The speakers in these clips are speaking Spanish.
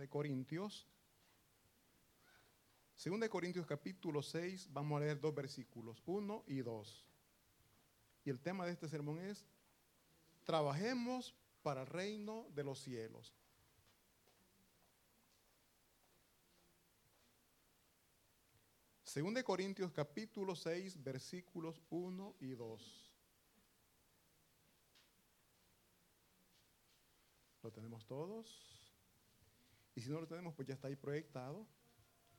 de Corintios. Segunda de Corintios capítulo 6, vamos a leer dos versículos, 1 y 2. Y el tema de este sermón es, trabajemos para el reino de los cielos. Segunda de Corintios capítulo 6, versículos 1 y 2. ¿Lo tenemos todos? Y si no lo tenemos, pues ya está ahí proyectado.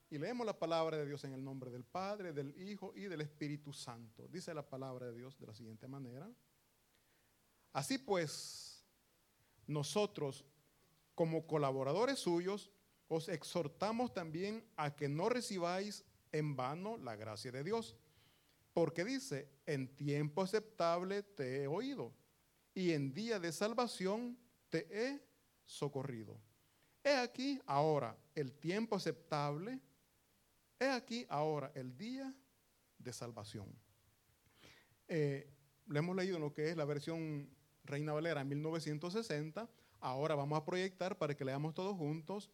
Y leemos la palabra de Dios en el nombre del Padre, del Hijo y del Espíritu Santo. Dice la palabra de Dios de la siguiente manera. Así pues, nosotros, como colaboradores suyos, os exhortamos también a que no recibáis en vano la gracia de Dios. Porque dice, en tiempo aceptable te he oído y en día de salvación te he socorrido. He aquí ahora el tiempo aceptable He aquí ahora el día de salvación. Eh, lo hemos leído lo que es la versión Reina Valera en 1960. Ahora vamos a proyectar para que leamos todos juntos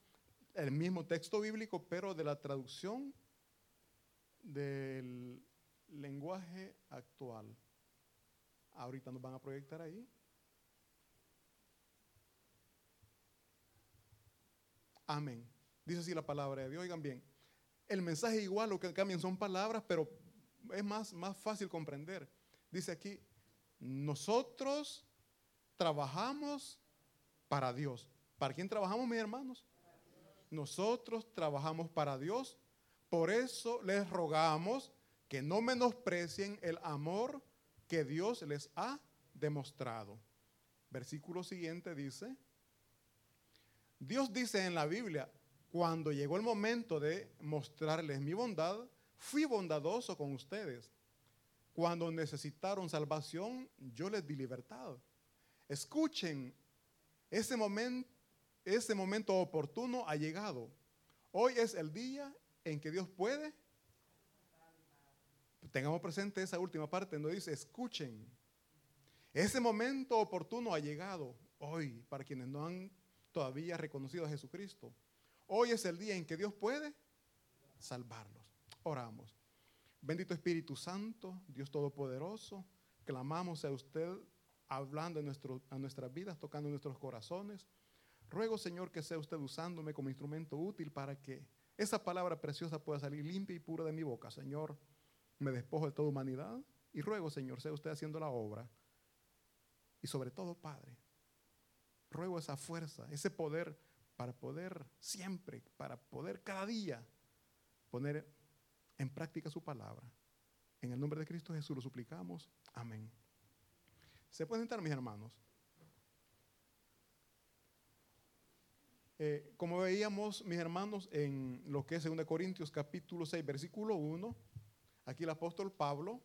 el mismo texto bíblico, pero de la traducción del lenguaje actual. Ahorita nos van a proyectar ahí. Amén. Dice así la palabra de Dios. Oigan bien el mensaje igual, lo que cambian son palabras, pero es más, más fácil comprender. Dice aquí, nosotros trabajamos para Dios. ¿Para quién trabajamos, mis hermanos? Nosotros trabajamos para Dios. Por eso les rogamos que no menosprecien el amor que Dios les ha demostrado. Versículo siguiente dice, Dios dice en la Biblia, cuando llegó el momento de mostrarles mi bondad, fui bondadoso con ustedes. Cuando necesitaron salvación, yo les di libertad. Escuchen, ese momento, ese momento oportuno ha llegado. Hoy es el día en que Dios puede. Tengamos presente esa última parte donde dice, escuchen. Ese momento oportuno ha llegado hoy para quienes no han todavía reconocido a Jesucristo. Hoy es el día en que Dios puede salvarlos. Oramos. Bendito Espíritu Santo, Dios Todopoderoso, clamamos a usted hablando en a nuestras vidas, tocando nuestros corazones. Ruego, Señor, que sea usted usándome como instrumento útil para que esa palabra preciosa pueda salir limpia y pura de mi boca. Señor, me despojo de toda humanidad y ruego, Señor, sea usted haciendo la obra. Y sobre todo, Padre, ruego esa fuerza, ese poder para poder siempre, para poder cada día poner en práctica su palabra. En el nombre de Cristo Jesús lo suplicamos. Amén. ¿Se pueden sentar, mis hermanos? Eh, como veíamos, mis hermanos, en lo que es 2 Corintios capítulo 6, versículo 1, aquí el apóstol Pablo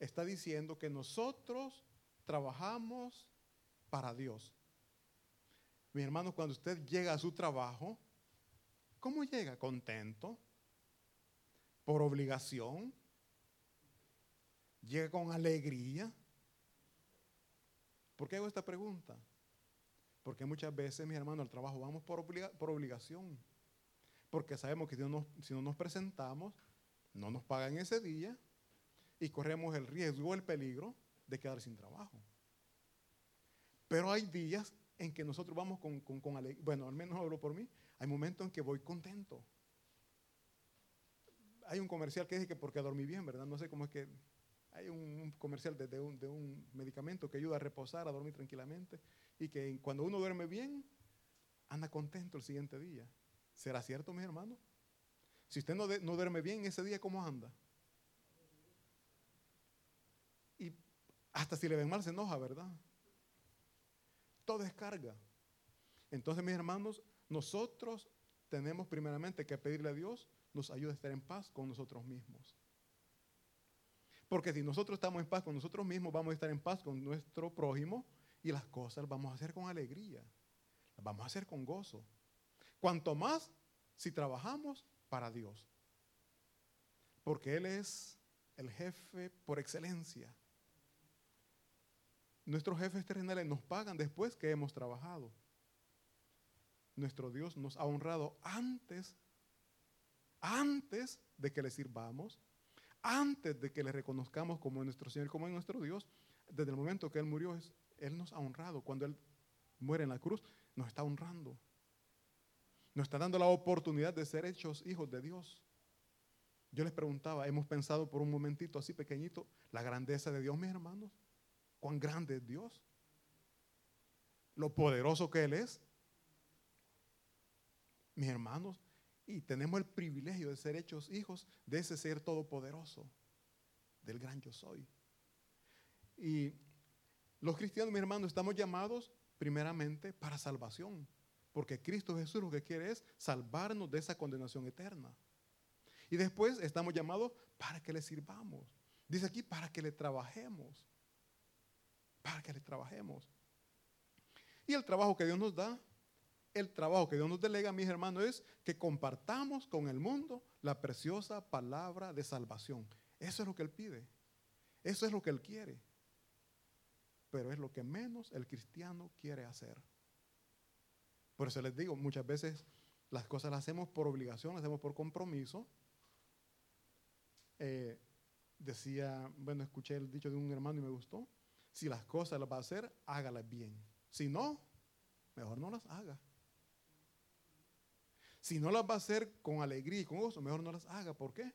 está diciendo que nosotros trabajamos para Dios. Mi hermano, cuando usted llega a su trabajo, ¿cómo llega? ¿Contento? ¿Por obligación? ¿Llega con alegría? ¿Por qué hago esta pregunta? Porque muchas veces, mi hermano, al trabajo vamos por, por obligación. Porque sabemos que si no, si no nos presentamos, no nos pagan ese día y corremos el riesgo, el peligro de quedar sin trabajo. Pero hay días en que nosotros vamos con, con, alegría. Bueno, al menos hablo por mí. Hay momentos en que voy contento. Hay un comercial que dice que porque dormí bien, ¿verdad? No sé cómo es que... Hay un, comercial de, un, de, un, medicamento que ayuda a reposar, a dormir tranquilamente. Y que cuando uno duerme bien, anda contento el siguiente día. ¿Será cierto, mis hermanos? Si usted no, no duerme bien ese día, ¿cómo anda? Y hasta si le ven mal se enoja, ¿verdad? Todo es carga. Entonces, mis hermanos, nosotros tenemos primeramente que pedirle a Dios nos ayude a estar en paz con nosotros mismos. Porque si nosotros estamos en paz con nosotros mismos, vamos a estar en paz con nuestro prójimo y las cosas las vamos a hacer con alegría, las vamos a hacer con gozo. Cuanto más si trabajamos para Dios. Porque Él es el jefe por excelencia. Nuestros jefes terrenales nos pagan después que hemos trabajado. nuestro Dios nos ha honrado antes, antes de que le sirvamos, antes de que le reconozcamos como nuestro Señor, como nuestro Dios, desde el momento que Él murió, Él nos ha honrado. Cuando Él muere en la cruz, nos está honrando. Nos está dando la oportunidad de ser hechos hijos de Dios. Yo les preguntaba, hemos pensado por un momentito así pequeñito, la grandeza de Dios, mis hermanos. ¿Cuán grande es Dios? Lo poderoso que Él es. Mis hermanos, y tenemos el privilegio de ser hechos hijos de ese ser todopoderoso, del gran yo soy. Y los cristianos, mis hermanos, estamos llamados primeramente para salvación, porque Cristo Jesús lo que quiere es salvarnos de esa condenación eterna. Y después estamos llamados para que le sirvamos. Dice aquí, para que le trabajemos. Para que le trabajemos. Y el trabajo que Dios nos da, el trabajo que Dios nos delega, mis hermanos, es que compartamos con el mundo la preciosa palabra de salvación. Eso es lo que Él pide. Eso es lo que Él quiere. Pero es lo que menos el cristiano quiere hacer. Por eso les digo, muchas veces las cosas las hacemos por obligación, las hacemos por compromiso. Eh, decía, bueno, escuché el dicho de un hermano y me gustó. Si las cosas las va a hacer, hágalas bien. Si no, mejor no las haga. Si no las va a hacer con alegría y con gozo, mejor no las haga. ¿Por qué?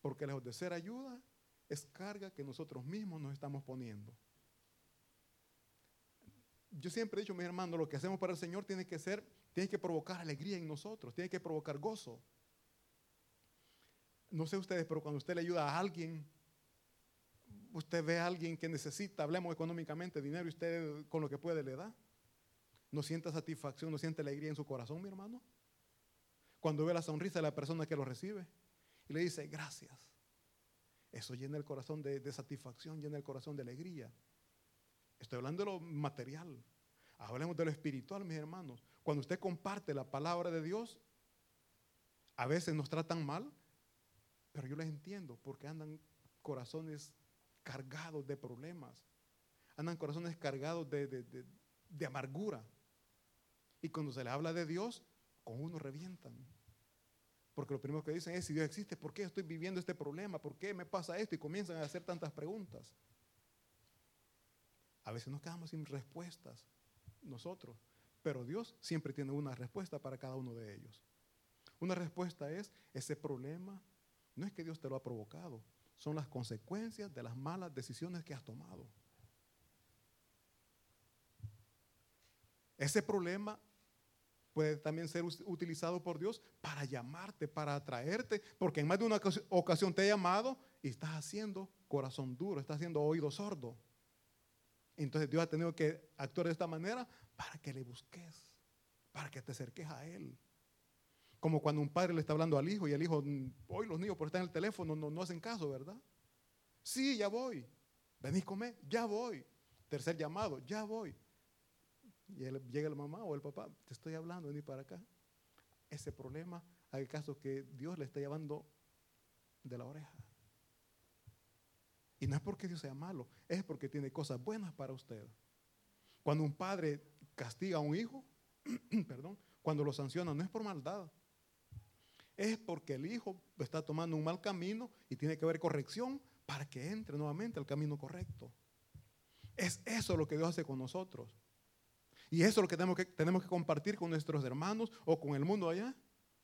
Porque lejos de ayuda, es carga que nosotros mismos nos estamos poniendo. Yo siempre he dicho, mis hermanos, lo que hacemos para el Señor tiene que ser, tiene que provocar alegría en nosotros, tiene que provocar gozo. No sé ustedes, pero cuando usted le ayuda a alguien, usted ve a alguien que necesita, hablemos económicamente, dinero y usted con lo que puede le da. ¿No siente satisfacción, no siente alegría en su corazón, mi hermano? Cuando ve la sonrisa de la persona que lo recibe y le dice gracias. Eso llena el corazón de, de satisfacción, llena el corazón de alegría. Estoy hablando de lo material. Hablemos de lo espiritual, mis hermanos. Cuando usted comparte la palabra de Dios, a veces nos tratan mal, pero yo les entiendo porque andan corazones cargados de problemas. Andan corazones cargados de, amargura. Y cuando se les habla de Dios, con uno revientan. Porque lo primero que dicen es, si Dios existe, ¿por qué estoy viviendo este problema? ¿Por qué me pasa esto? Y comienzan a hacer tantas preguntas. A veces nos quedamos sin respuestas nosotros, pero Dios siempre tiene una respuesta para cada uno de ellos. Una respuesta es, ese problema no es que Dios te lo ha provocado, son las consecuencias de las malas decisiones que has tomado. Ese problema puede también ser utilizado por Dios para llamarte, para atraerte, porque en más de una ocasión te ha llamado y estás haciendo corazón duro, estás haciendo oído sordo. Entonces Dios ha tenido que actuar de esta manera para que le busques, para que te acerques a Él. Como cuando un padre le está hablando al hijo y el hijo, mm, hoy los niños por estar en el teléfono no, no hacen caso, ¿verdad? Sí, ya voy. Venís comer, ya voy. Tercer llamado, ya voy. Y llega la mamá o el papá, te estoy hablando, vení para acá. Ese problema, hay caso que Dios le está llevando de la oreja. Y no es porque Dios sea malo, es porque tiene cosas buenas para usted. Cuando un padre castiga a un hijo, perdón, cuando lo sanciona, no es por maldad, es porque el hijo está tomando un mal camino y tiene que haber corrección para que entre nuevamente al camino correcto. Es eso lo que Dios hace con nosotros. Y eso es lo que tenemos que, tenemos que compartir con nuestros hermanos o con el mundo allá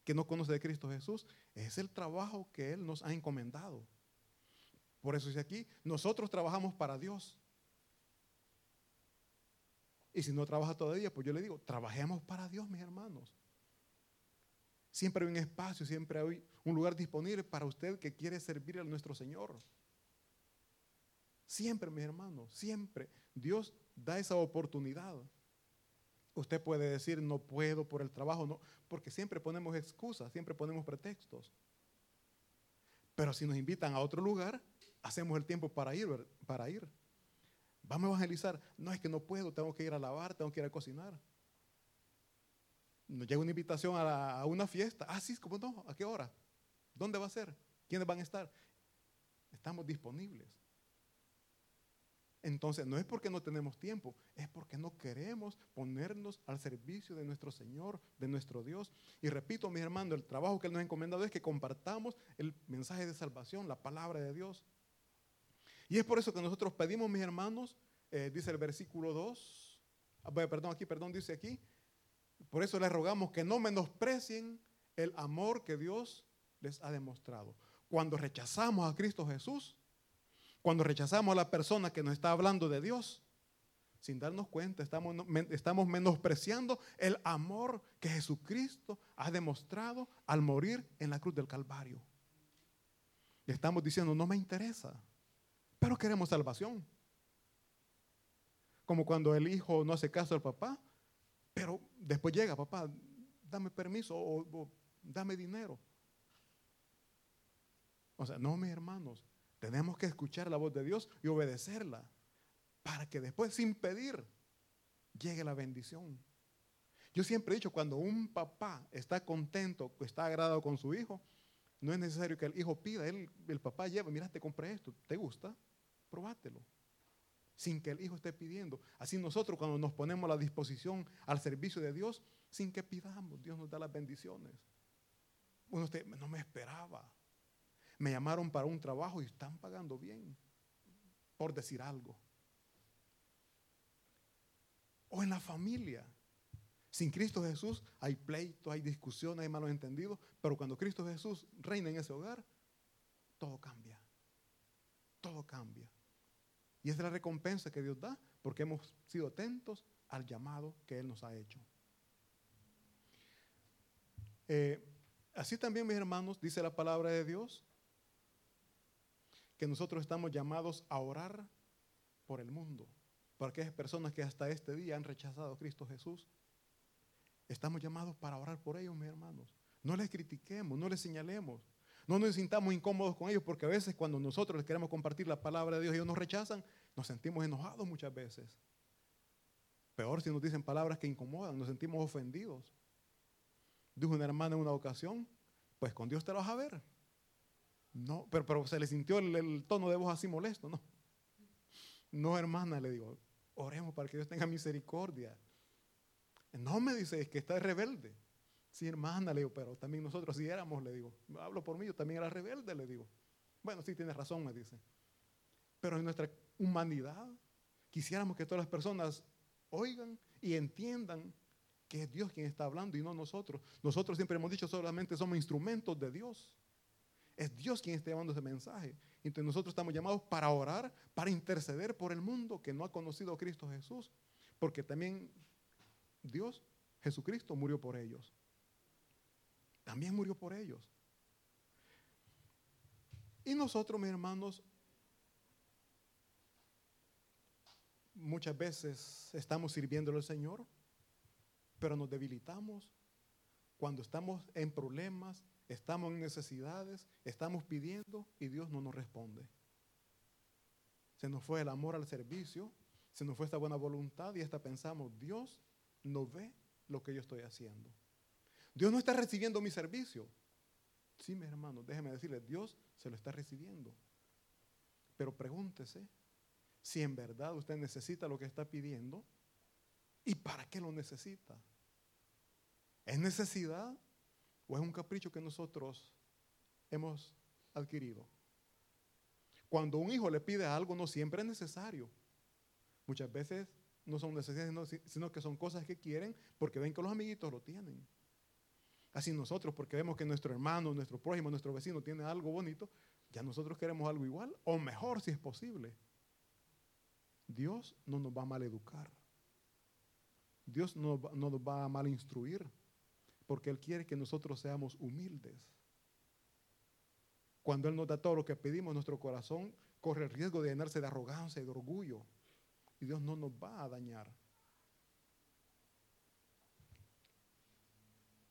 que no conoce de Cristo Jesús. Es el trabajo que Él nos ha encomendado. Por eso dice aquí, nosotros trabajamos para Dios. Y si no trabaja todavía, pues yo le digo, trabajemos para Dios, mis hermanos. Siempre hay un espacio, siempre hay un lugar disponible para usted que quiere servir a nuestro Señor. Siempre, mis hermanos, siempre. Dios da esa oportunidad. Usted puede decir, no puedo por el trabajo, no, porque siempre ponemos excusas, siempre ponemos pretextos. Pero si nos invitan a otro lugar, hacemos el tiempo para ir, para ir. Vamos a evangelizar. No es que no puedo, tengo que ir a lavar, tengo que ir a cocinar. Nos llega una invitación a, una fiesta. Ah, sí, ¿cómo no? ¿A qué hora? ¿Dónde va a ser? ¿Quiénes van a estar? Estamos disponibles. Entonces, no es porque no tenemos tiempo, es porque no queremos ponernos al servicio de nuestro Señor, de nuestro Dios. Y repito, mis hermanos, el trabajo que Él nos ha encomendado es que compartamos el mensaje de salvación, la palabra de Dios. Y es por eso que nosotros pedimos, mis hermanos, eh, dice el versículo 2, ah, perdón, aquí, perdón, dice aquí, por eso les rogamos que no menosprecien el amor que Dios les ha demostrado. Cuando rechazamos a Cristo Jesús, cuando rechazamos a la persona que nos está hablando de Dios, sin darnos cuenta, estamos, menospreciando el amor que Jesucristo ha demostrado al morir en la cruz del Calvario. Y estamos diciendo, no me interesa, pero queremos salvación. Como cuando el hijo no hace caso al papá, pero después llega, papá, dame permiso o dame dinero. O sea, no, mis hermanos, tenemos que escuchar la voz de Dios y obedecerla para que después, sin pedir, llegue la bendición. Yo siempre he dicho, cuando un papá está contento, está agradado con su hijo, no es necesario que el hijo pida, él, el papá lleva, mira, te compré esto, ¿te gusta? Probátelo. Sin que el hijo esté pidiendo. Así nosotros cuando nos ponemos a la disposición al servicio de Dios, sin que pidamos, Dios nos da las bendiciones. Uno no me esperaba. Me llamaron para un trabajo y están pagando bien, por decir algo. O en la familia. Sin Cristo Jesús hay pleito, hay discusión, hay malos entendidos, pero cuando Cristo Jesús reina en ese hogar, todo cambia. Todo cambia. Y es la recompensa que Dios da porque hemos sido atentos al llamado que Él nos ha hecho. Eh, así también, mis hermanos, dice la palabra de Dios, que nosotros estamos llamados a orar por el mundo, por aquellas personas que hasta este día han rechazado a Cristo Jesús. Estamos llamados para orar por ellos, mis hermanos. No les critiquemos, no les señalemos, no nos sintamos incómodos con ellos, porque a veces cuando nosotros les queremos compartir la palabra de Dios y ellos nos rechazan, nos sentimos enojados muchas veces. Peor si nos dicen palabras que incomodan, nos sentimos ofendidos. Dijo una hermana en una ocasión, pues con Dios te lo vas a ver. No, pero, pero se le sintió el, tono de voz así molesto, ¿no? No, hermana, le digo, oremos para que Dios tenga misericordia. No me dice, que está rebelde. Sí, hermana, le digo, pero también nosotros si éramos, le digo. Hablo por mí, yo también era rebelde, le digo. Bueno, sí, tiene razón, me dice. Pero en nuestra humanidad quisiéramos que todas las personas oigan y entiendan que es Dios quien está hablando y no nosotros. Nosotros siempre hemos dicho solamente somos instrumentos de Dios. Es Dios quien está llevando ese mensaje. Entonces nosotros estamos llamados para orar, para interceder por el mundo que no ha conocido a Cristo Jesús. Porque también Dios, Jesucristo, murió por ellos. También murió por ellos. Y nosotros, mis hermanos, muchas veces estamos sirviendo al Señor, pero nos debilitamos cuando estamos en problemas, estamos en necesidades, estamos pidiendo y Dios no nos responde. Se nos fue el amor al servicio, se nos fue esta buena voluntad y hasta pensamos, Dios no ve lo que yo estoy haciendo. Dios no está recibiendo mi servicio. Sí, mi hermano, déjeme decirle, Dios se lo está recibiendo. Pero pregúntese si en verdad usted necesita lo que está pidiendo y para qué lo necesita. ¿Es necesidad ¿O es un capricho que nosotros hemos adquirido? Cuando un hijo le pide algo, no siempre es necesario. Muchas veces no son necesarias, sino que son cosas que quieren porque ven que los amiguitos lo tienen. Así nosotros, porque vemos que nuestro hermano, nuestro prójimo, nuestro vecino tiene algo bonito, ya nosotros queremos algo igual o mejor si es posible. Dios no nos va a mal educar. Dios no, no nos va a mal instruir porque Él quiere que nosotros seamos humildes. Cuando Él nos da todo lo que pedimos, nuestro corazón corre el riesgo de llenarse de arrogancia y de orgullo. Y Dios no nos va a dañar.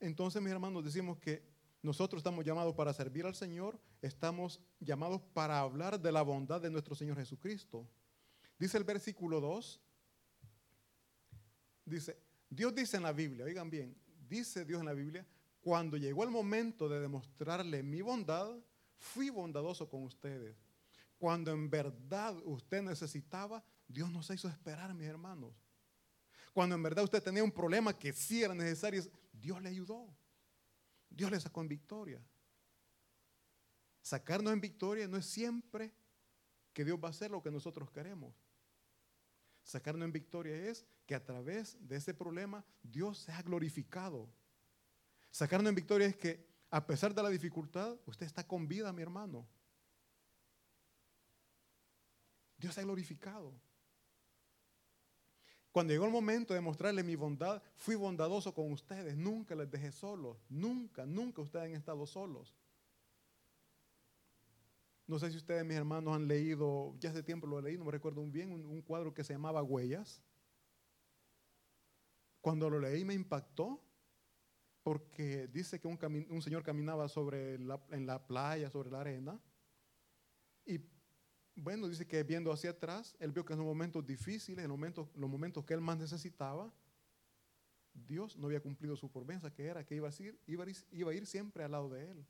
Entonces, mis hermanos, decimos que nosotros estamos llamados para servir al Señor, estamos llamados para hablar de la bondad de nuestro Señor Jesucristo. Dice el versículo 2, dice, Dios dice en la Biblia, oigan bien, dice Dios en la Biblia, cuando llegó el momento de demostrarle mi bondad, fui bondadoso con ustedes. Cuando en verdad usted necesitaba, Dios nos hizo esperar, mis hermanos. Cuando en verdad usted tenía un problema que sí era necesario, Dios le ayudó. Dios le sacó en victoria. Sacarnos en victoria no es siempre que Dios va a hacer lo que nosotros queremos. Sacarnos en victoria es que a través de ese problema Dios se ha glorificado. Sacarnos en victoria es que a pesar de la dificultad, usted está con vida, mi hermano. Dios se ha glorificado. Cuando llegó el momento de mostrarle mi bondad, fui bondadoso con ustedes. Nunca les dejé solos. Nunca, nunca ustedes han estado solos. No sé si ustedes, mis hermanos, han leído, ya hace tiempo lo leído, no me recuerdo bien, un, cuadro que se llamaba Huellas. Cuando lo leí me impactó porque dice que un, señor caminaba sobre en la playa, sobre la arena, y bueno, dice que viendo hacia atrás, él vio que en los momentos difíciles, en los momentos, los momentos que él más necesitaba, Dios no había cumplido su promesa, que era que iba a, ir, iba, a ir, siempre al lado de él,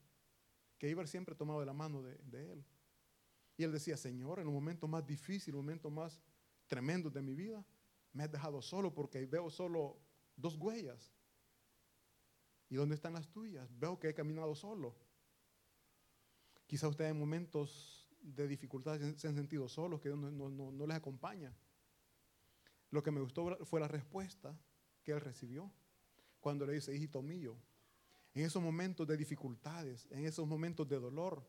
que iba a ir siempre tomado de la mano de, de él. Y él decía, Señor, en los momentos más difíciles, los momentos más tremendos de mi vida, me has dejado solo porque veo solo dos huellas. ¿Y dónde están las tuyas? Veo que he caminado solo. Quizá usted en momentos de dificultades se han sentido solos, que no, no, les acompaña. Lo que me gustó fue la respuesta que él recibió cuando le dice, hijito mío, en esos momentos de dificultades, en esos momentos de dolor,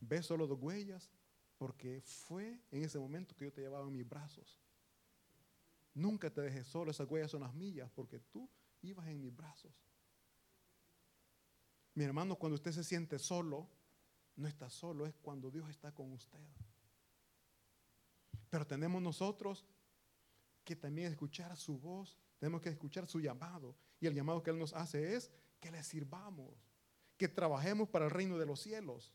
ve solo dos huellas, porque fue en ese momento que yo te llevaba en mis brazos. Nunca te dejé solo, esas huellas son las millas, porque tú ibas en mis brazos. Mi hermano, cuando usted se siente solo, no está solo, es cuando Dios está con usted. Pero tenemos nosotros que también escuchar su voz, tenemos que escuchar su llamado. Y el llamado que Él nos hace es que le sirvamos, que trabajemos para el reino de los cielos.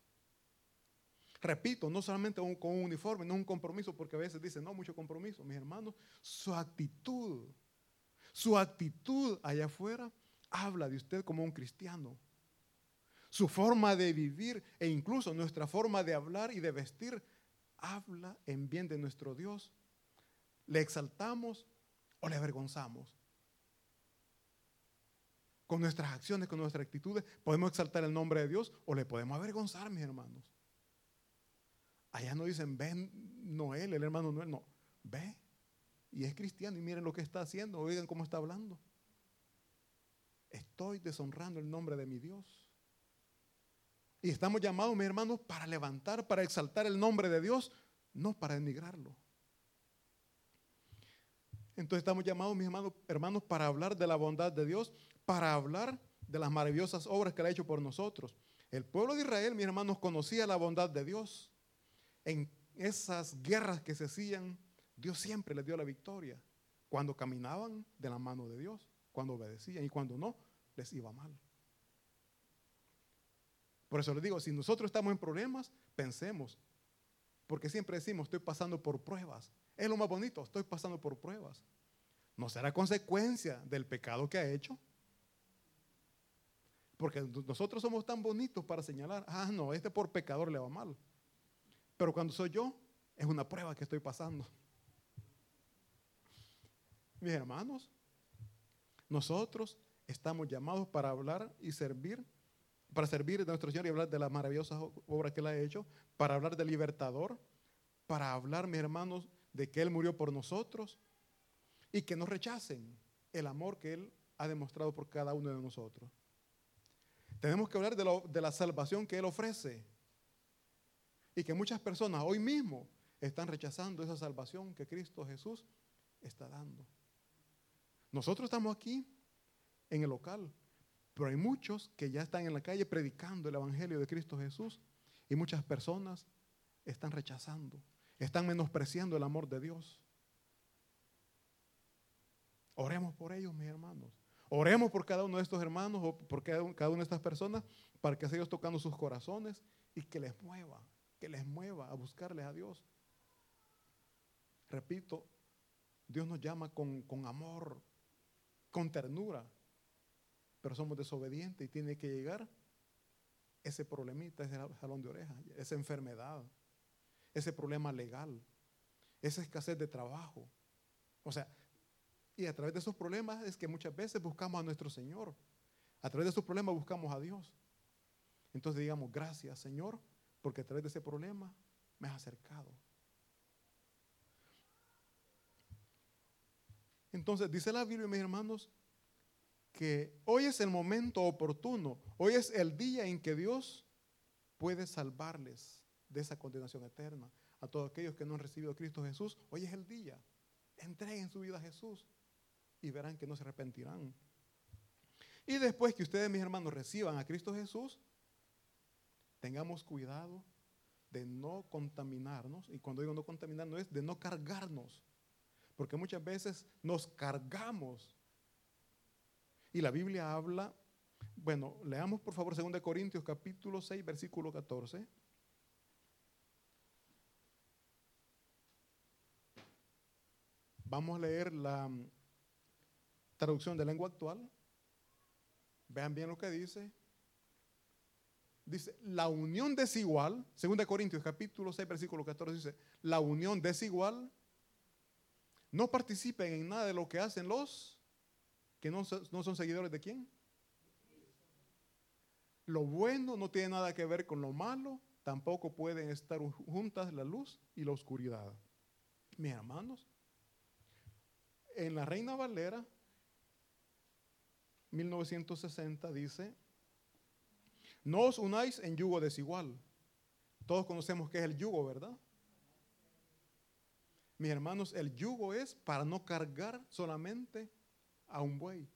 Repito, no solamente con un uniforme, no un compromiso, porque a veces dicen, no, mucho compromiso. Mis hermanos, su actitud, su actitud allá afuera habla de usted como un cristiano su forma de vivir e incluso nuestra forma de hablar y de vestir habla en bien de nuestro Dios. ¿Le exaltamos o le avergonzamos? Con nuestras acciones, con nuestras actitudes, podemos exaltar el nombre de Dios o le podemos avergonzar, mis hermanos. Allá no dicen, ven Noel, el hermano Noel, no, ve. Y es cristiano y miren lo que está haciendo, oigan cómo está hablando. Estoy deshonrando el nombre de mi Dios. Y estamos llamados, mis hermanos, para levantar, para exaltar el nombre de Dios, no para denigrarlo. Entonces estamos llamados, mis hermanos, hermanos, para hablar de la bondad de Dios, para hablar de las maravillosas obras que Él ha hecho por nosotros. El pueblo de Israel, mis hermanos, conocía la bondad de Dios. En esas guerras que se hacían, Dios siempre les dio la victoria. Cuando caminaban de la mano de Dios, cuando obedecían y cuando no, les iba mal. Por eso les digo, si nosotros estamos en problemas, pensemos. Porque siempre decimos, estoy pasando por pruebas. Es lo más bonito, estoy pasando por pruebas. ¿No será consecuencia del pecado que ha hecho? Porque nosotros somos tan bonitos para señalar, ah, no, este por pecador le va mal. Pero cuando soy yo, es una prueba que estoy pasando. Mis hermanos, nosotros estamos llamados para hablar y servir para servir a nuestro Señor y hablar de las maravillosas obras que Él ha hecho, para hablar del libertador, para hablar, mis hermanos, de que Él murió por nosotros y que no rechacen el amor que Él ha demostrado por cada uno de nosotros. Tenemos que hablar de, de la salvación que Él ofrece y que muchas personas hoy mismo están rechazando esa salvación que Cristo Jesús está dando. Nosotros estamos aquí en el local, pero hay muchos que ya están en la calle predicando el Evangelio de Cristo Jesús y muchas personas están rechazando, están menospreciando el amor de Dios. Oremos por ellos, mis hermanos. Oremos por cada uno de estos hermanos o por cada una de estas personas para que sigan tocando sus corazones y que les mueva, que les mueva a buscarles a Dios. Repito, Dios nos llama con, con amor, con ternura, pero somos desobedientes y tiene que llegar ese problemita, ese salón de orejas, esa enfermedad, ese problema legal, esa escasez de trabajo. O sea, y a través de esos problemas es que muchas veces buscamos a nuestro Señor. A través de esos problemas buscamos a Dios. Entonces digamos, gracias Señor, porque a través de ese problema me has acercado. Entonces dice la Biblia, mis hermanos, que hoy es el momento oportuno, hoy es el día en que Dios puede salvarles de esa condenación eterna. A todos aquellos que no han recibido a Cristo Jesús, hoy es el día. Entreguen su vida a Jesús y verán que no se arrepentirán. Y después que ustedes, mis hermanos, reciban a Cristo Jesús, tengamos cuidado de no contaminarnos. Y cuando digo no contaminarnos es de no cargarnos. Porque muchas veces nos cargamos. Y la Biblia habla, bueno, leamos por favor 2 Corintios capítulo 6, versículo 14. Vamos a leer la mm, traducción de lengua actual. Vean bien lo que dice. Dice, la unión desigual, 2 Corintios capítulo 6, versículo 14 dice, la unión desigual, no participen en nada de lo que hacen los que no, son seguidores de quién. Lo bueno no tiene nada que ver con lo malo, tampoco pueden estar juntas la luz y la oscuridad. Mis hermanos, en la Reina Valera 1960 dice, no os unáis en yugo desigual. Todos conocemos qué es el yugo, ¿verdad? Mis hermanos, el yugo es para no cargar solamente a un buey.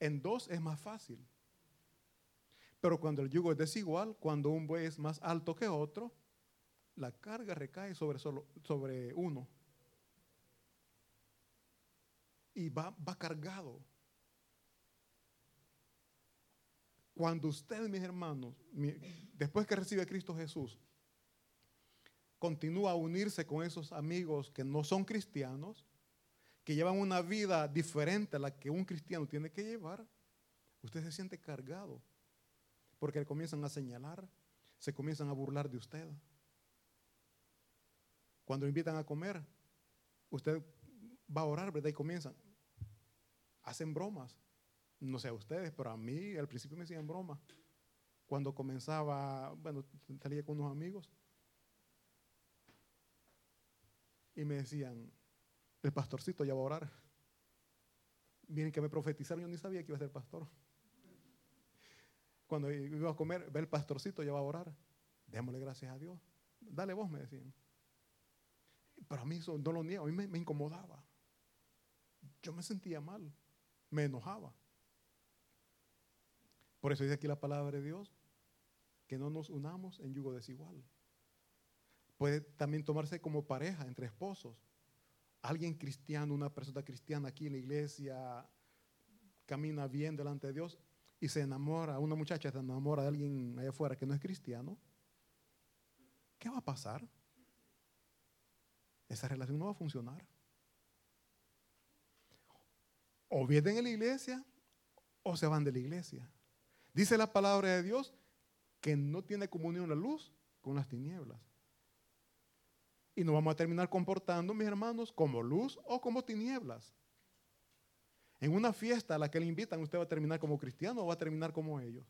En dos es más fácil. Pero cuando el yugo es desigual, cuando un buey es más alto que otro, la carga recae sobre, solo, sobre uno. Y va, va cargado. Cuando usted, mis hermanos, después que recibe Cristo Jesús, continúa a unirse con esos amigos que no son cristianos, que llevan una vida diferente a la que un cristiano tiene que llevar, usted se siente cargado, porque le comienzan a señalar, se comienzan a burlar de usted. Cuando lo invitan a comer, usted va a orar, ¿verdad? Y comienzan, hacen bromas no sé a ustedes, pero a mí al principio me hacían broma. Cuando comenzaba, bueno, salía con unos amigos y me decían, el pastorcito ya va a orar. Miren que me profetizaron, yo ni sabía que iba a ser pastor. Cuando iba a comer, ve el pastorcito, ya va a orar. Démosle gracias a Dios. Dale vos, me decían. Pero a mí eso no lo niego, a mí me incomodaba. Yo me sentía mal, me enojaba. Por eso dice aquí la palabra de Dios, que no nos unamos en yugo desigual. Puede también tomarse como pareja entre esposos. Alguien cristiano, una persona cristiana aquí en la iglesia, camina bien delante de Dios y se enamora, una muchacha se enamora de alguien allá afuera que no es cristiano. ¿Qué va a pasar? Esa relación no va a funcionar. O vienen en la iglesia o se van de la iglesia. Dice la palabra de Dios que no tiene comunión la luz con las tinieblas. Y nos vamos a terminar comportando, mis hermanos, como luz o como tinieblas. En una fiesta a la que le invitan, usted va a terminar como cristiano o va a terminar como ellos.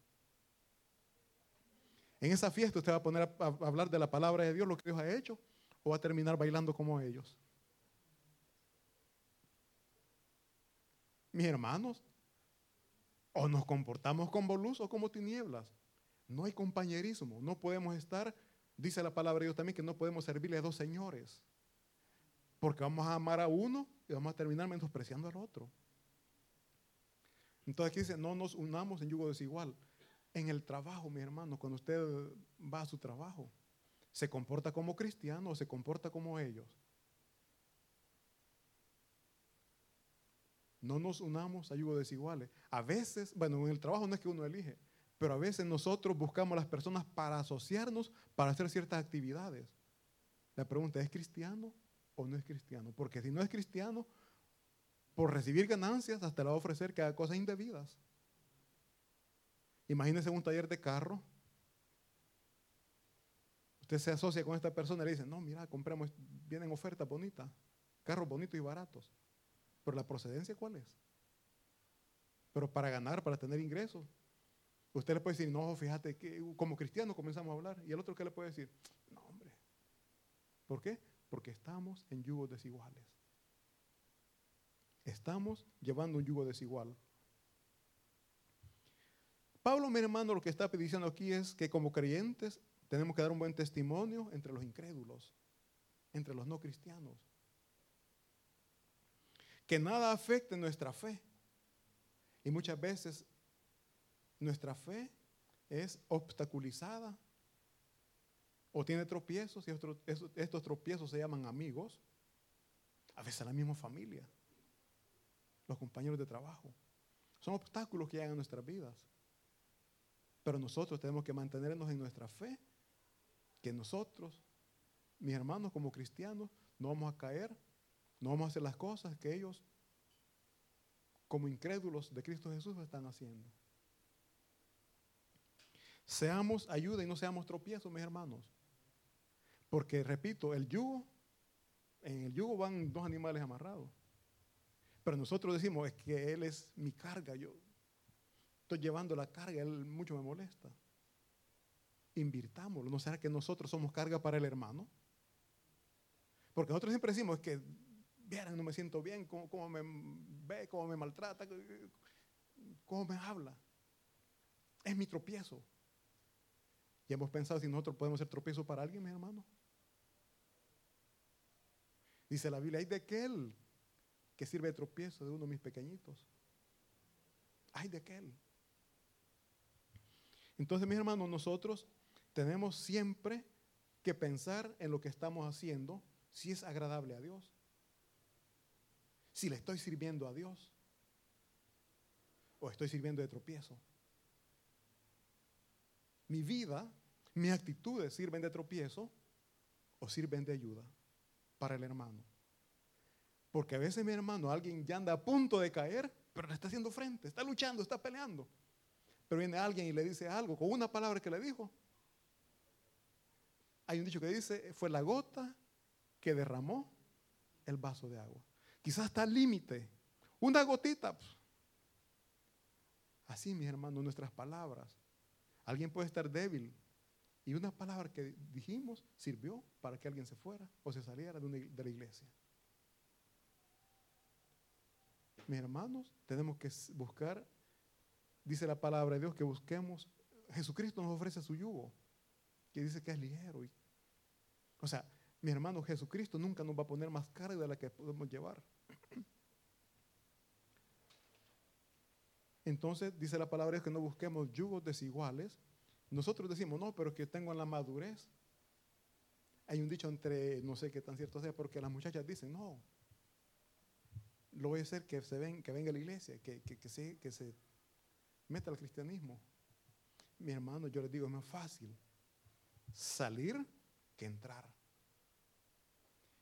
En esa fiesta usted va a poner a, hablar de la palabra de Dios, lo que Dios ha hecho, o va a terminar bailando como ellos. Mis hermanos, o nos comportamos como luz o como tinieblas. No hay compañerismo. No podemos estar, dice la palabra de Dios también, que no podemos servirle a dos señores. Porque vamos a amar a uno y vamos a terminar menospreciando al otro. Entonces aquí dice, no nos unamos en yugo desigual. En el trabajo, mi hermano, cuando usted va a su trabajo, ¿se comporta como cristiano o se comporta como ellos? No nos unamos a yugo desiguales. A veces, bueno, en el trabajo no es que uno elige, pero a veces nosotros buscamos a las personas para asociarnos, para hacer ciertas actividades. La pregunta es, cristiano o no es cristiano? Porque si no es cristiano, por recibir ganancias hasta le va a ofrecer que haga cosas indebidas. Imagínese un taller de carro. Usted se asocia con esta persona y le dice, no, mira, compramos, vienen ofertas bonitas, carros bonitos y baratos. Pero la procedencia, ¿cuál es? Pero para ganar, para tener ingresos. Usted le puede decir, no, fíjate que como cristianos comenzamos a hablar. Y el otro, ¿qué le puede decir? No, hombre. ¿Por qué? Porque estamos en yugos desiguales. Estamos llevando un yugo desigual. Pablo, mi hermano, lo que está diciendo aquí es que como creyentes tenemos que dar un buen testimonio entre los incrédulos, entre los no cristianos. Que nada afecte nuestra fe. Y muchas veces nuestra fe es obstaculizada o tiene tropiezos y estos tropiezos se llaman amigos, a veces la misma familia, los compañeros de trabajo. Son obstáculos que llegan a nuestras vidas. Pero nosotros tenemos que mantenernos en nuestra fe, que nosotros, mis hermanos como cristianos, no vamos a caer, no vamos a hacer las cosas que ellos, como incrédulos de Cristo Jesús, están haciendo. Seamos ayuda y no seamos tropiezos, mis hermanos. Porque, repito, el yugo, en el yugo van dos animales amarrados. Pero nosotros decimos, es que Él es mi carga, yo estoy llevando la carga, Él mucho me molesta. Invirtámoslo, ¿no será que nosotros somos carga para el hermano? Porque nosotros siempre decimos, es que, vieran, no me siento bien, cómo, cómo me ve, cómo me maltrata, cómo me habla. Es mi tropiezo. Hemos pensado si nosotros podemos ser tropiezo para alguien, mi hermano. Dice la Biblia, hay de aquel que sirve de tropiezo de uno de mis pequeñitos. Hay de aquel. Entonces, mis hermanos, nosotros tenemos siempre que pensar en lo que estamos haciendo, si es agradable a Dios, si le estoy sirviendo a Dios o estoy sirviendo de tropiezo. Mi vida, mis actitudes sirven de tropiezo o sirven de ayuda para el hermano. Porque a veces mi hermano, alguien ya anda a punto de caer, pero le está haciendo frente, está luchando, está peleando. Pero viene alguien y le dice algo con una palabra que le dijo. Hay un dicho que dice, fue la gota que derramó el vaso de agua. Quizás está al límite. Una gotita. Así, mis hermanos, nuestras palabras. Alguien puede estar débil, y una palabra que dijimos sirvió para que alguien se fuera o se saliera de, la iglesia. Mis hermanos, tenemos que buscar, dice la palabra de Dios, que busquemos. Jesucristo nos ofrece su yugo, que dice que es ligero. o sea, mi hermano, Jesucristo nunca nos va a poner más carga de la que podemos llevar. Entonces, dice la palabra de Dios que no busquemos yugos desiguales, nosotros decimos, no, pero que tengo la madurez. Hay un dicho entre, no sé qué tan cierto sea, porque las muchachas dicen, no, lo voy a hacer que, se ven, que venga a la iglesia, que, que, se, que se meta al cristianismo. Mi hermano, yo les digo, es más fácil salir que entrar.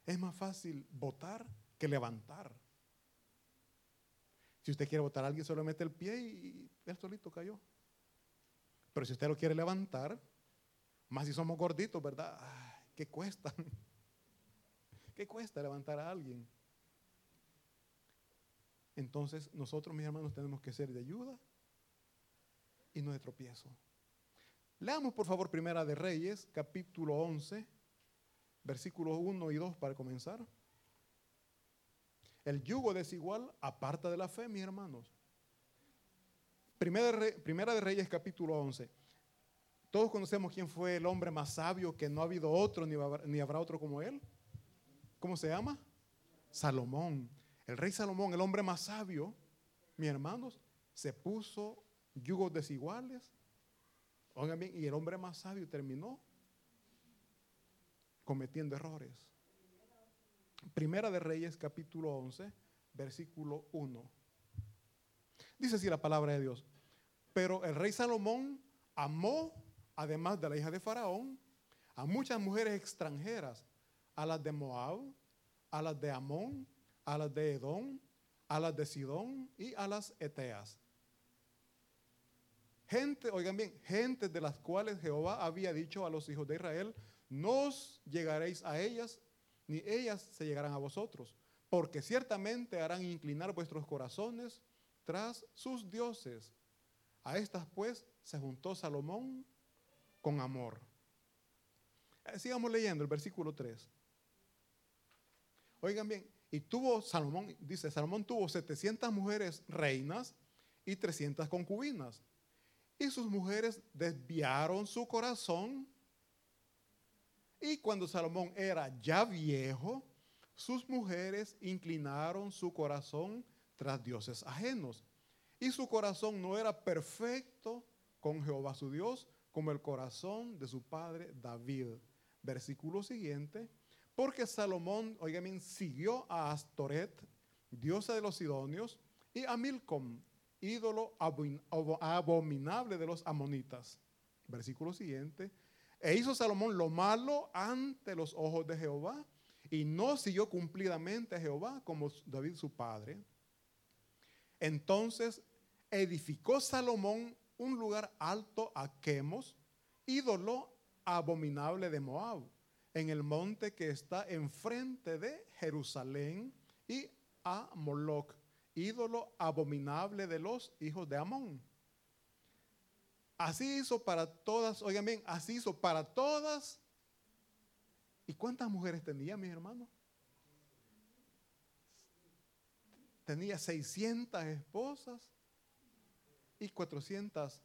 Es más fácil votar que levantar. Si usted quiere votar a alguien, solo mete el pie y él solito cayó. Pero si usted lo quiere levantar, más si somos gorditos, ¿verdad? ¿Qué cuesta? ¿Qué cuesta levantar a alguien? Entonces nosotros, mis hermanos, tenemos que ser de ayuda y no de tropiezo. Leamos por favor Primera de Reyes, capítulo 11, versículos 1 y 2 para comenzar. El yugo desigual aparta de la fe, mis hermanos. Primera de, Reyes capítulo 11. Todos conocemos quién fue el hombre más sabio, que no ha habido otro ni, ni habrá otro como él. ¿Cómo se llama? Salomón. El rey Salomón, el hombre más sabio, mis hermanos, se puso yugos desiguales. Oigan bien, y el hombre más sabio terminó cometiendo errores. Primera de Reyes, capítulo 11, versículo 1. Dice así la palabra de Dios. Pero el rey Salomón amó, además de la hija de Faraón, a muchas mujeres extranjeras, a las de Moab, a las de Amón, a las de Edom, a las de Sidón y a las Eteas. Gente, oigan bien, gente de las cuales Jehová había dicho a los hijos de Israel, no os llegaréis a ellas, ni ellas se llegarán a vosotros, porque ciertamente harán inclinar vuestros corazones tras sus dioses. A estas pues se juntó Salomón con amor. Eh, sigamos leyendo el versículo 3. Oigan bien, y tuvo Salomón, dice, Salomón tuvo 700 mujeres reinas y 300 concubinas. Y sus mujeres desviaron su corazón. Y cuando Salomón era ya viejo, sus mujeres inclinaron su corazón tras dioses ajenos. Y su corazón no era perfecto con Jehová su Dios, como el corazón de su padre David. Versículo siguiente. Porque Salomón, oigan siguió a Astoret, diosa de los Sidonios, y a Milcom, ídolo abominable de los amonitas. Versículo siguiente. E hizo Salomón lo malo ante los ojos de Jehová y no siguió cumplidamente a Jehová como David su padre. Entonces edificó Salomón un lugar alto a Quemos, ídolo abominable de Moab, en el monte que está enfrente de Jerusalén, y a Moloch, ídolo abominable de los hijos de Amón. Así hizo para todas, oigan bien, así hizo para todas. ¿Y cuántas mujeres tenía, mis hermanos? Tenía 600 esposas y 400.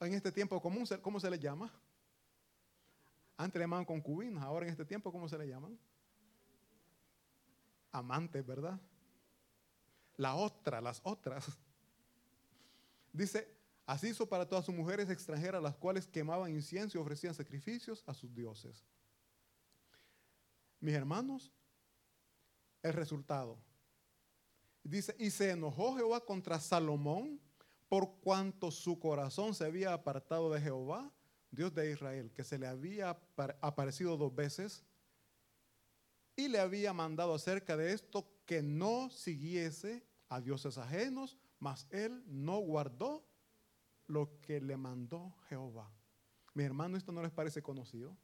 En este tiempo común, ¿cómo se le llama? Antes le llamaban concubinas, ahora en este tiempo, ¿cómo se le llaman? Amantes, ¿verdad? La otra, las otras. Dice, así hizo para todas sus mujeres extranjeras, las cuales quemaban incienso y ofrecían sacrificios a sus dioses. Mis hermanos, el resultado. Dice, y se enojó Jehová contra Salomón por cuanto su corazón se había apartado de Jehová, Dios de Israel, que se le había aparecido dos veces y le había mandado acerca de esto que no siguiese a dioses ajenos, mas él no guardó lo que le mandó Jehová. Mi hermano, ¿esto no les parece conocido?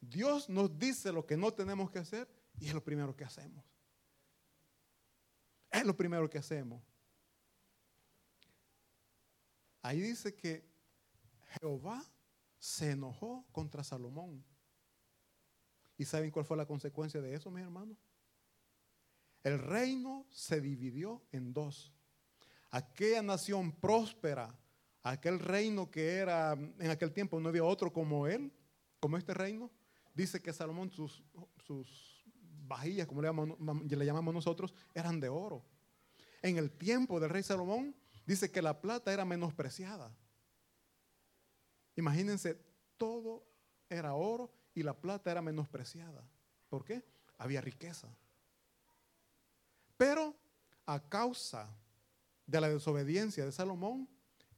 Dios nos dice lo que no tenemos que hacer y es lo primero que hacemos. Es lo primero que hacemos. Ahí dice que Jehová se enojó contra Salomón. ¿Y saben cuál fue la consecuencia de eso, mis hermanos? El reino se dividió en dos. Aquella nación próspera, aquel reino que era, en aquel tiempo no había otro como él, como este reino, dice que Salomón, sus, sus vajillas, como le le llamamos nosotros, eran de oro. En el tiempo del rey Salomón, dice que la plata era menospreciada. Imagínense, todo era oro y la plata era menospreciada. ¿Por qué? Había riqueza. Pero a causa de la desobediencia de Salomón,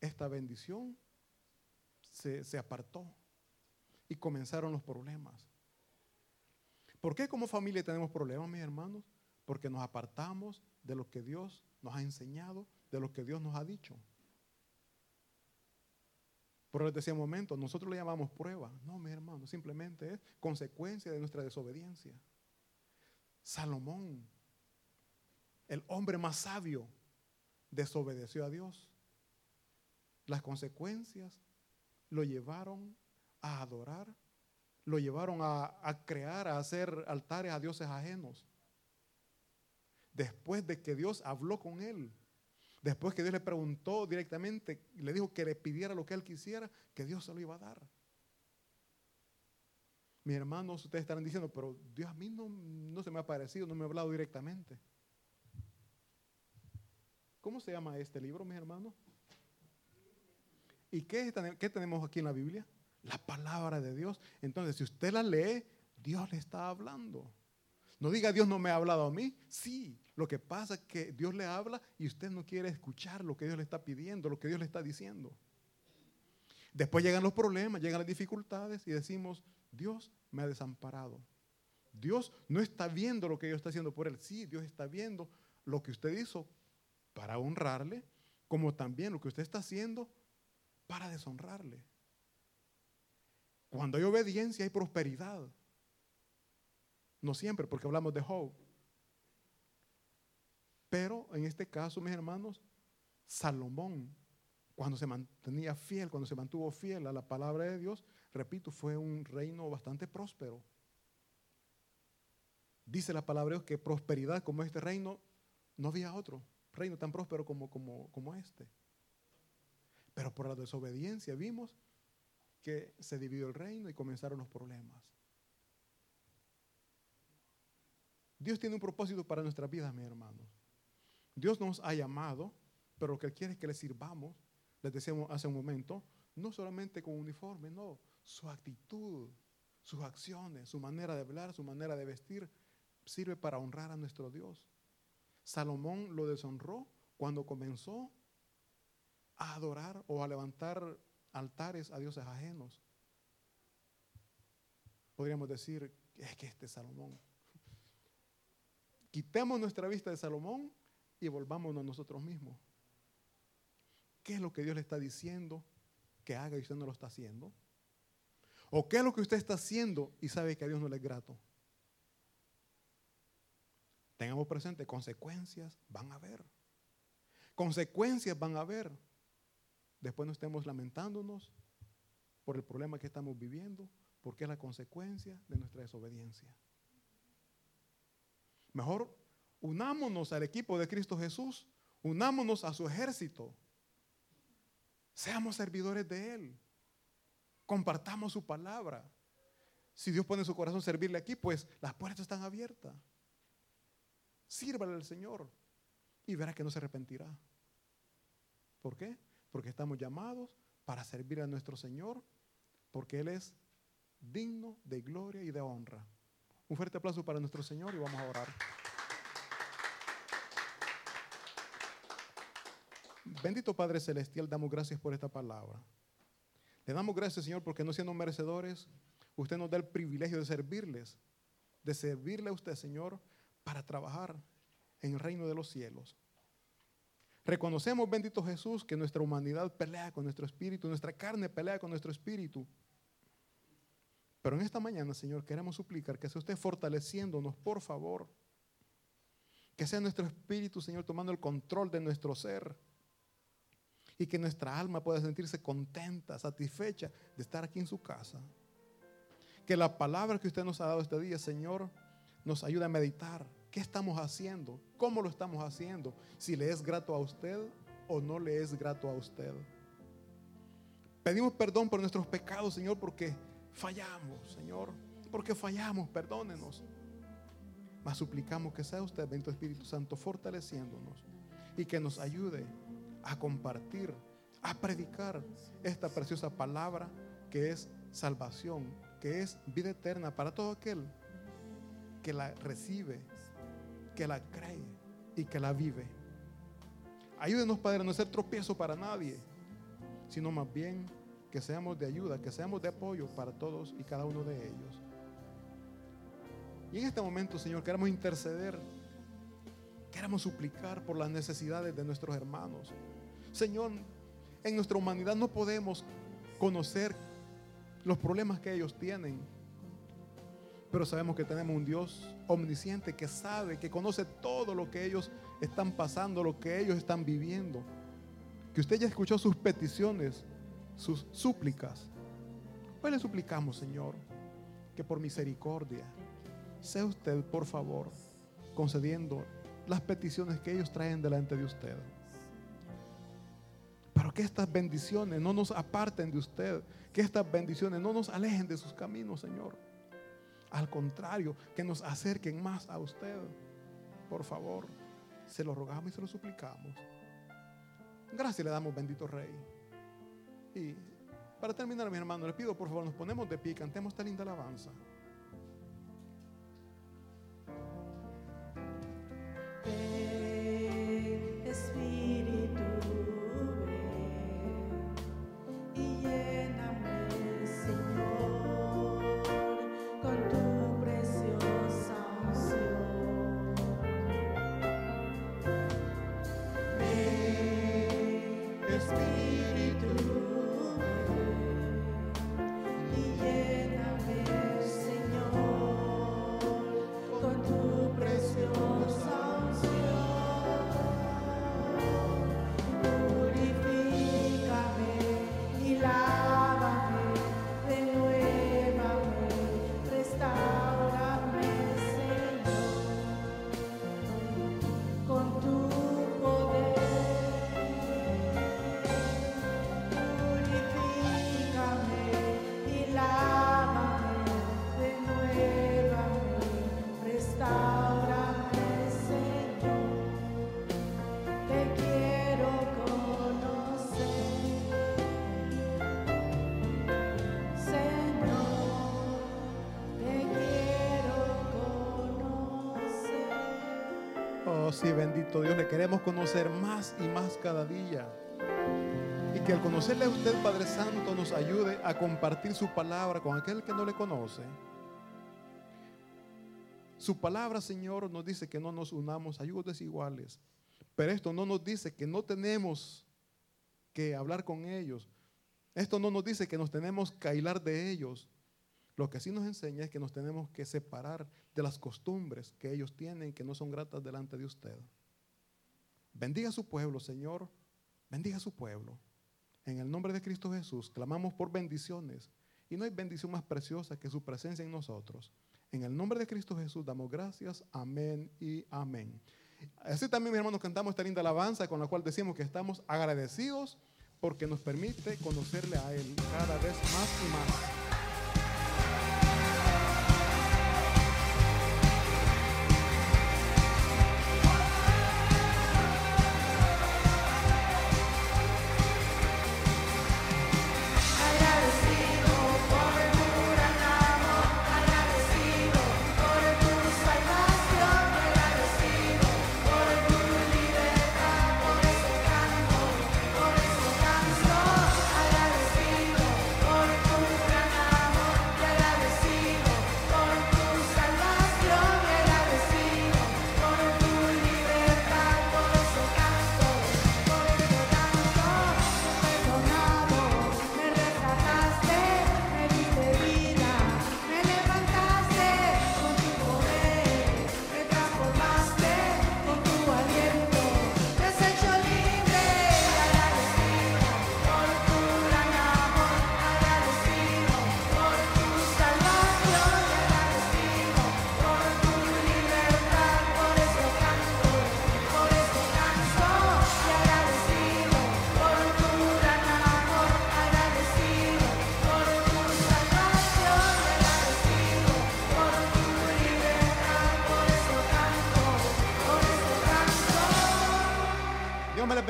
esta bendición se, se apartó y comenzaron los problemas. ¿Por qué como familia tenemos problemas, mis hermanos? Porque nos apartamos de lo que Dios nos ha enseñado, de lo que Dios nos ha dicho. Por eso decía un momento, nosotros le llamamos prueba. No, mi hermano, simplemente es consecuencia de nuestra desobediencia. Salomón, el hombre más sabio, desobedeció a Dios. Las consecuencias lo llevaron a adorar, lo llevaron a, a crear, a hacer altares a dioses ajenos. Después de que Dios habló con él, Después que Dios le preguntó directamente, le dijo que le pidiera lo que él quisiera, que Dios se lo iba a dar. Mis hermanos, ustedes estarán diciendo, pero Dios a mí no, no se me ha parecido, no me ha hablado directamente. ¿Cómo se llama este libro, mis hermanos? ¿Y qué, qué tenemos aquí en la Biblia? La palabra de Dios. Entonces, si usted la lee, Dios le está hablando. No diga Dios no me ha hablado a mí. Sí, lo que pasa es que Dios le habla y usted no quiere escuchar lo que Dios le está pidiendo, lo que Dios le está diciendo. Después llegan los problemas, llegan las dificultades y decimos, Dios me ha desamparado. Dios no está viendo lo que yo está haciendo por él. Sí, Dios está viendo lo que usted hizo para honrarle, como también lo que usted está haciendo para deshonrarle. Cuando hay obediencia hay prosperidad. No siempre, porque hablamos de Job. Pero en este caso, mis hermanos, Salomón, cuando se mantenía fiel, cuando se mantuvo fiel a la palabra de Dios, repito, fue un reino bastante próspero. Dice la palabra de Dios que prosperidad como este reino, no había otro reino tan próspero como, como, como este. Pero por la desobediencia vimos que se dividió el reino y comenzaron los problemas. Dios tiene un propósito para nuestra vida, mis hermanos. Dios nos ha llamado, pero lo que Él quiere es que le sirvamos, les decíamos hace un momento, no solamente con uniforme, no, su actitud, sus acciones, su manera de hablar, su manera de vestir, sirve para honrar a nuestro Dios. Salomón lo deshonró cuando comenzó a adorar o a levantar altares a dioses ajenos. Podríamos decir, es que este Salomón. Quitemos nuestra vista de Salomón y volvámonos a nosotros mismos. ¿Qué es lo que Dios le está diciendo que haga y usted no lo está haciendo? ¿O qué es lo que usted está haciendo y sabe que a Dios no le es grato? Tengamos presente, consecuencias van a haber. Consecuencias van a haber. Después no estemos lamentándonos por el problema que estamos viviendo, porque es la consecuencia de nuestra desobediencia. Mejor unámonos al equipo de Cristo Jesús, unámonos a su ejército, seamos servidores de Él, compartamos su palabra. Si Dios pone en su corazón servirle aquí, pues las puertas están abiertas. Sírvale al Señor y verá que no se arrepentirá. ¿Por qué? Porque estamos llamados para servir a nuestro Señor, porque Él es digno de gloria y de honra. Un fuerte aplauso para nuestro Señor y vamos a orar. Bendito Padre Celestial, damos gracias por esta palabra. Le damos gracias, Señor, porque no siendo merecedores, usted nos da el privilegio de servirles, de servirle a usted, Señor, para trabajar en el reino de los cielos. Reconocemos, bendito Jesús, que nuestra humanidad pelea con nuestro espíritu, nuestra carne pelea con nuestro espíritu. Pero en esta mañana, Señor, queremos suplicar que sea usted fortaleciéndonos, por favor. Que sea nuestro espíritu, Señor, tomando el control de nuestro ser. Y que nuestra alma pueda sentirse contenta, satisfecha de estar aquí en su casa. Que la palabra que usted nos ha dado este día, Señor, nos ayude a meditar ¿Qué estamos haciendo? ¿Cómo lo estamos haciendo? Si le es grato a usted o no le es grato a usted. Pedimos perdón por nuestros pecados, Señor, porque fallamos, Señor. Porque fallamos, perdónenos. Mas suplicamos que sea usted, bendito Espíritu Santo, fortaleciéndonos y que nos ayude a compartir, a predicar esta preciosa palabra que es salvación, que es vida eterna para todo aquel que la recibe que la cree y que la vive. Ayúdenos, Padre, a no ser tropiezo para nadie, sino más bien que seamos de ayuda, que seamos de apoyo para todos y cada uno de ellos. Y en este momento, Señor, queremos interceder, queremos suplicar por las necesidades de nuestros hermanos. Señor, en nuestra humanidad no podemos conocer los problemas que ellos tienen pero sabemos que tenemos un Dios omnisciente que sabe, que conoce todo lo que ellos están pasando, lo que ellos están viviendo. Que usted ya escuchó sus peticiones, sus súplicas. Hoy le suplicamos, Señor, que por misericordia sea usted, por favor, concediendo las peticiones que ellos traen delante de usted. Pero que estas bendiciones no nos aparten de usted, que estas bendiciones no nos alejen de sus caminos, Señor. Al contrario, que nos acerquen más a usted. Por favor, se lo rogamos y se lo suplicamos. Gracias le damos, bendito Rey. Y para terminar, mi hermano, le pido por favor, nos ponemos de pie, cantemos esta linda alabanza. Sí, bendito Dios, le queremos conocer más y más cada día. Y que al conocerle a usted, Padre Santo, nos ayude a compartir su palabra con aquel que no le conoce. Su palabra, Señor, nos dice que no nos unamos a yugos desiguales. Pero esto no nos dice que no tenemos que hablar con ellos. Esto no nos dice que nos tenemos que aislar de ellos. Lo que sí nos enseña es que nos tenemos que separar de las costumbres que ellos tienen que no son gratas delante de usted. Bendiga a su pueblo, Señor. Bendiga a su pueblo. En el nombre de Cristo Jesús, clamamos por bendiciones. Y no hay bendición más preciosa que su presencia en nosotros. En el nombre de Cristo Jesús damos gracias. Amén y amén. Así también, mis hermanos, cantamos esta linda alabanza con la cual decimos que estamos agradecidos porque nos permite conocerle a Él cada vez más y más.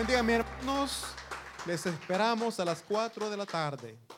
Bendiga, mis hermanos. Les esperamos a las 4 de la tarde.